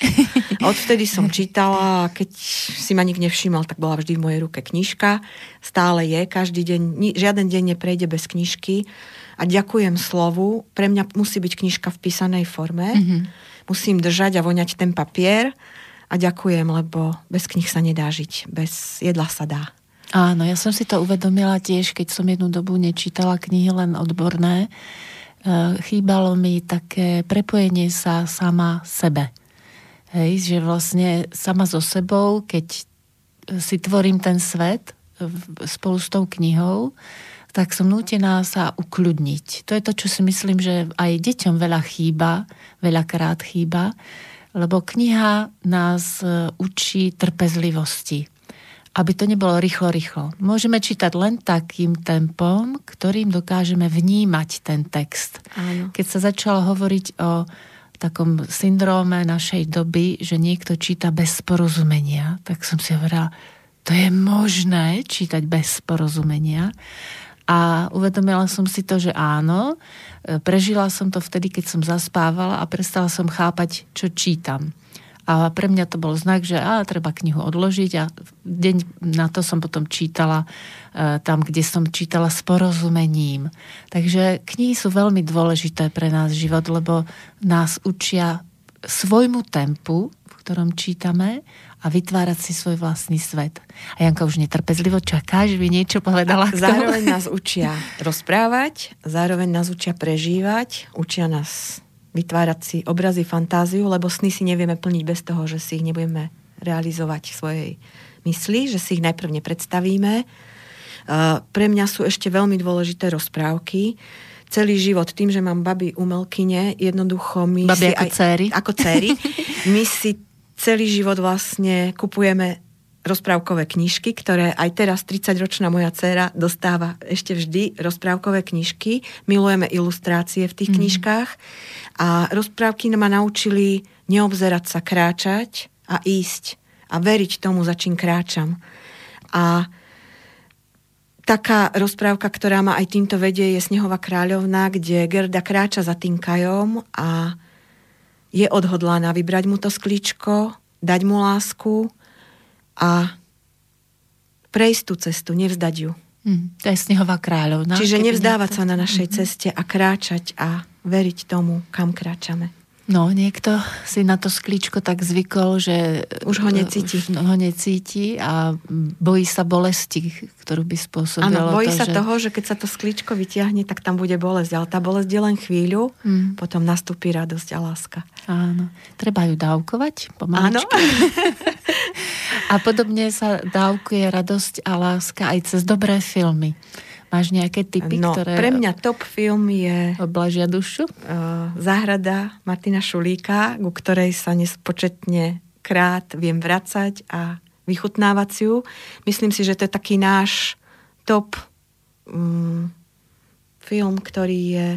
A odvtedy som čítala a keď si ma nik nevšimol, tak bola vždy v mojej ruke knižka. Stále je, každý deň, žiaden deň neprejde bez knižky. A ďakujem slovu. Pre mňa musí byť knižka v písanej forme. Mm-hmm. Musím držať a voňať ten papier. A ďakujem, lebo bez knih sa nedá žiť. Bez jedla sa dá. Áno, ja som si to uvedomila tiež, keď som jednu dobu nečítala knihy len odborné. E, chýbalo mi také prepojenie sa sama sebe. Hej, že vlastne sama so sebou, keď si tvorím ten svet spolu s tou knihou, tak som nútená sa ukľudniť. To je to, čo si myslím, že aj deťom veľa chýba, veľakrát chýba, lebo kniha nás e, učí trpezlivosti aby to nebolo rýchlo, rýchlo. Môžeme čítať len takým tempom, ktorým dokážeme vnímať ten text. Áno. Keď sa začalo hovoriť o takom syndróme našej doby, že niekto číta bez porozumenia, tak som si hovorila, to je možné čítať bez porozumenia. A uvedomila som si to, že áno, prežila som to vtedy, keď som zaspávala a prestala som chápať, čo čítam. A pre mňa to bol znak, že á, treba knihu odložiť a deň na to som potom čítala e, tam, kde som čítala s porozumením. Takže knihy sú veľmi dôležité pre nás život, lebo nás učia svojmu tempu, v ktorom čítame a vytvárať si svoj vlastný svet. A Janka už netrpezlivo čaká, že by niečo povedala tomu. Zároveň nás učia rozprávať, zároveň nás učia prežívať, učia nás vytvárať si obrazy, fantáziu, lebo sny si nevieme plniť bez toho, že si ich nebudeme realizovať v svojej mysli, že si ich najprv nepredstavíme. Pre mňa sú ešte veľmi dôležité rozprávky. Celý život, tým, že mám baby umelkyne, jednoducho my Babi si ako aj, céry. ako céry, my si celý život vlastne kupujeme rozprávkové knižky, ktoré aj teraz 30-ročná moja dcéra dostáva ešte vždy rozprávkové knižky. Milujeme ilustrácie v tých mm. knižkách a rozprávky ma naučili neobzerať sa, kráčať a ísť a veriť tomu, za čím kráčam. A taká rozprávka, ktorá ma aj týmto vedie, je Snehová kráľovna, kde Gerda kráča za tým kajom a je odhodlaná vybrať mu to sklíčko, dať mu lásku a prejsť tú cestu, nevzdať ju. Mm, to je snehová kráľovna. Čiže nevzdávať sa na našej Mhm. ceste a kráčať a veriť tomu, kam kráčame. No, niekto si na to sklíčko tak zvykol, že... Už ho necíti. Už ho necíti a bojí sa bolesti, ktorú by spôsobilo Áno, bojí to, sa že... toho, že keď sa to sklíčko vyťahne, tak tam bude bolesť. Ale tá bolesť je len chvíľu, Mm. potom nastúpi radosť a láska. Áno. Treba ju dávkovať pomaličky. A podobne sa dávkuje radosť a láska aj cez dobré filmy. Máš nejaké typy, No, ktoré pre mňa top film je oblažia dušu? uh, Záhrada Martina Šulíka, ku ktorej sa nespočetne krát viem vracať a vychutnávať si ju. Myslím si, že to je taký náš top um, film, ktorý je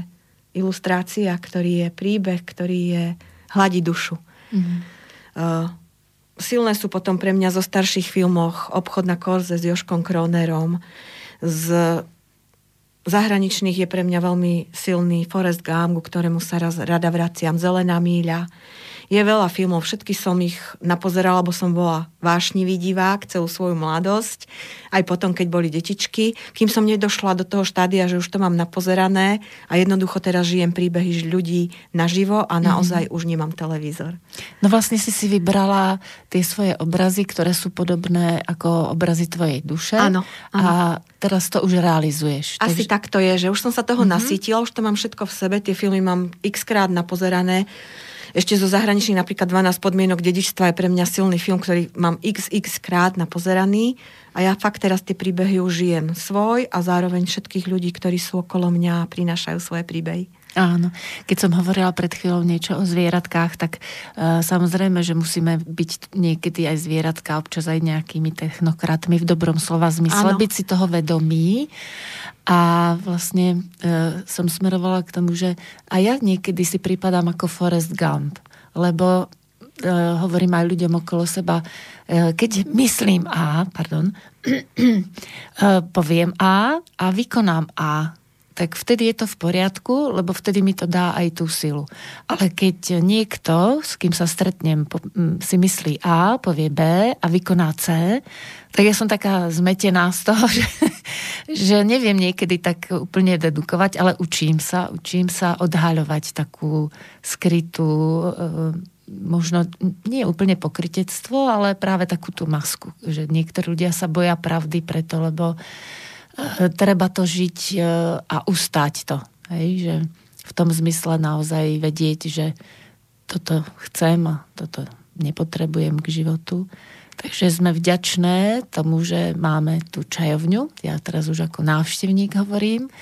ilustrácia, ktorý je príbeh, ktorý je hladí dušu. Mhm. Uh, silné sú potom pre mňa zo starších filmoch Obchod na korze s Joškom Kronerom. Z zahraničných je pre mňa veľmi silný Forest Gump, ku ktorému sa raz rada vraciam. Zelená míľa. Je veľa filmov, všetky som ich napozerala, lebo som bola vášnivý divák celú svoju mladosť, aj potom, keď boli detičky, kým som nedošla do toho štádia, že už to mám napozerané a jednoducho teraz žijem príbehy ľudí naživo a naozaj už nemám televízor. No vlastne si si vybrala tie svoje obrazy, ktoré sú podobné ako obrazy tvojej duše. Áno, A teraz to už realizuješ. Asi Takže- tak to je, že už som sa toho mm-hmm. nasítila, už to mám všetko v sebe, tie filmy mám x krát napozerané. Ešte zo zahraničných napríklad 12 podmienok dedičstva je pre mňa silný film, ktorý mám xx krát napozeraný a ja fakt teraz tie príbehy už žijem svoj a zároveň všetkých ľudí, ktorí sú okolo mňa a prinášajú svoje príbehy. Áno. Keď som hovorila pred chvíľou niečo o zvieratkách, tak uh, samozrejme, že musíme byť niekedy aj zvieratka, občas aj nejakými technokratmi v dobrom slova zmysle, Áno. byť si toho vedomí. A vlastne uh, som smerovala k tomu, že aj ja niekedy si pripadám ako Forrest Gump, lebo uh, hovorím aj ľuďom okolo seba, uh, keď myslím A, pardon, uh, poviem A a vykonám A, tak vtedy je to v poriadku, lebo vtedy mi to dá aj tú silu. Ale keď niekto, s kým sa stretnem, si myslí A, povie B a vykoná C, tak ja som taká zmetená z toho, že, že neviem niekedy tak úplne dedukovať, ale učím sa, učím sa odhaľovať takú skrytú, e, možno nie úplne pokritectvo, ale práve takú tú masku, že niektorí ľudia sa boja pravdy preto, lebo treba to žiť e, a ustať to. Hej, že v tom zmysle naozaj vedieť, že toto chcem a toto nepotrebujem k životu. Takže sme vďačné tomu, že máme tú čajovňu. Ja teraz už ako návštevník hovorím.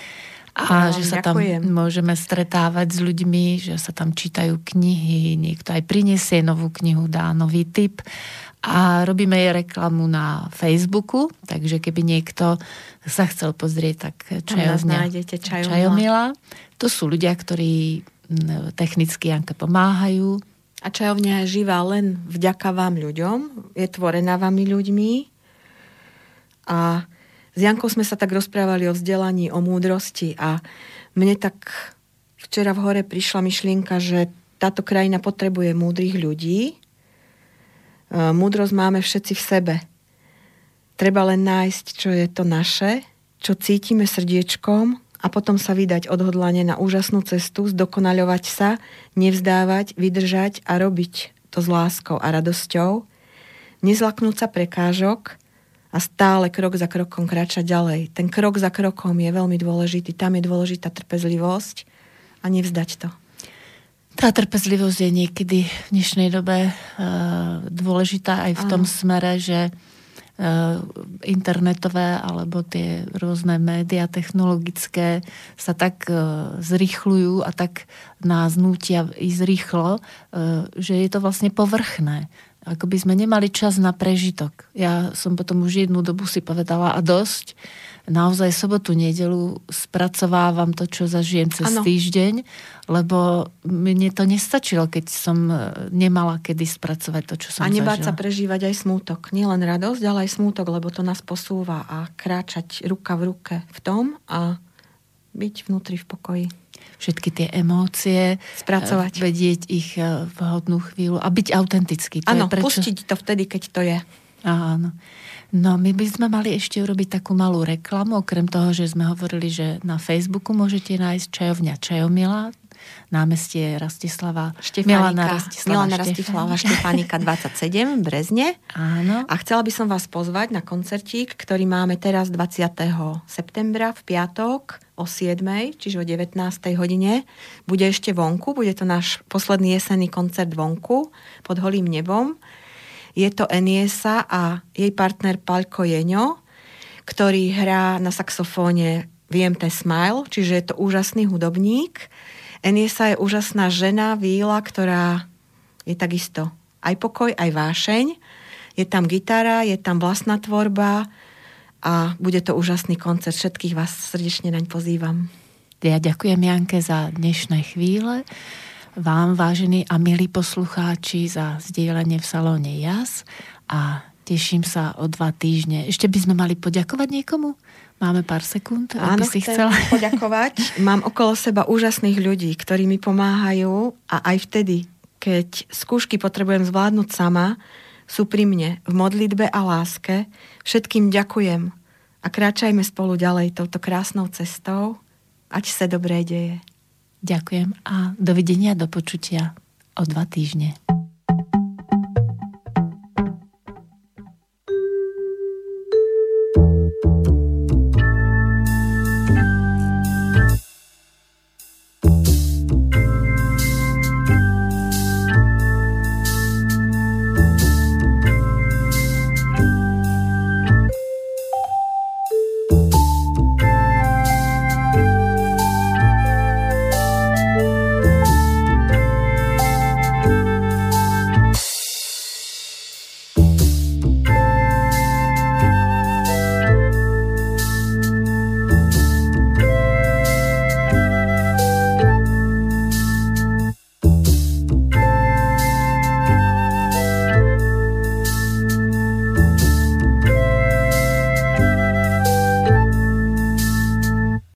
A že sa tam ďakujem. môžeme stretávať s ľuďmi, že sa tam čítajú knihy, niekto aj prinesie novú knihu, dá nový tip a robíme jej reklamu na Facebooku, takže keby niekto sa chcel pozrieť, tak čajovňa, nájdete, Čajomila. čajomila. To sú ľudia, ktorí technicky Janke pomáhajú. A čajovňa je živá len vďaka vám ľuďom, je tvorená vami ľuďmi. A s Jankou sme sa tak rozprávali o vzdelaní, o múdrosti a mne tak včera v hore prišla myšlienka, že táto krajina potrebuje múdrych ľudí. E, Múdrosť máme všetci v sebe. Treba len nájsť, čo je to naše, čo cítime srdiečkom a potom sa vydať odhodlane na úžasnú cestu, zdokonaľovať sa, nevzdávať, vydržať a robiť to s láskou a radosťou, nezlaknúť sa prekážok a stále krok za krokom kráčať ďalej. Ten krok za krokom je veľmi dôležitý, tam je dôležitá trpezlivosť a nevzdať to. Tá trpezlivosť je niekedy v dnešnej dobe uh, dôležitá aj v tom smere, že uh, internetové alebo tie rôzne médiá technologické sa tak uh, zrýchľujú a tak nás nútia ísť rýchlo, uh, že je to vlastne povrchné ako by sme nemali čas na prežitok. Ja som potom už jednu dobu si povedala a dosť. Naozaj sobotu, nedelu spracovávam to, čo zažijem cez ano. týždeň, lebo mne to nestačilo, keď som e, nemala kedy spracovať to, čo som A nebáť sa prežívať aj smútok. Nielen radosť, ale aj smútok, lebo to nás posúva a kráčať ruka v ruke v tom a byť vnútri v pokoji všetky tie emócie, spracovať. Eh, vedieť ich eh, v hodnú chvíľu a byť autentický. Áno, prečo... pustiť to vtedy, keď to je. Áno. No, my by sme mali ešte urobiť takú malú reklamu, okrem toho, že sme hovorili, že na Facebooku môžete nájsť čajovňa Čajomila, námestie Rastislava Milana Rastislava, Milana Rastislava Štefánika 27 v Brezne. Áno. A chcela by som vás pozvať na koncertík, ktorý máme teraz 20. septembra v piatok o 7, čiže o 19. hodine. Bude ešte vonku, bude to náš posledný jesenný koncert vonku pod holým nebom. Je to Eniesa a jej partner Palko Jeňo, ktorý hrá na saxofóne VMT Smile, čiže je to úžasný hudobník. Eniesa je úžasná žena, víla, ktorá je takisto aj pokoj, aj vášeň. Je tam gitara, je tam vlastná tvorba a bude to úžasný koncert. Všetkých vás srdečne naň pozývam. Ja ďakujem Janke za dnešné chvíle, vám vážení a milí poslucháči za zdieľanie v salóne JAS a teším sa o dva týždne. Ešte by sme mali poďakovať niekomu? Máme pár sekúnd, Áno, si chcela. poďakovať. Mám okolo seba úžasných ľudí, ktorí mi pomáhajú a aj vtedy, keď skúšky potrebujem zvládnuť sama, sú pri mne v modlitbe a láske. Všetkým ďakujem a kráčajme spolu ďalej touto krásnou cestou, ať sa dobré deje. Ďakujem a dovidenia, do počutia o dva týždne.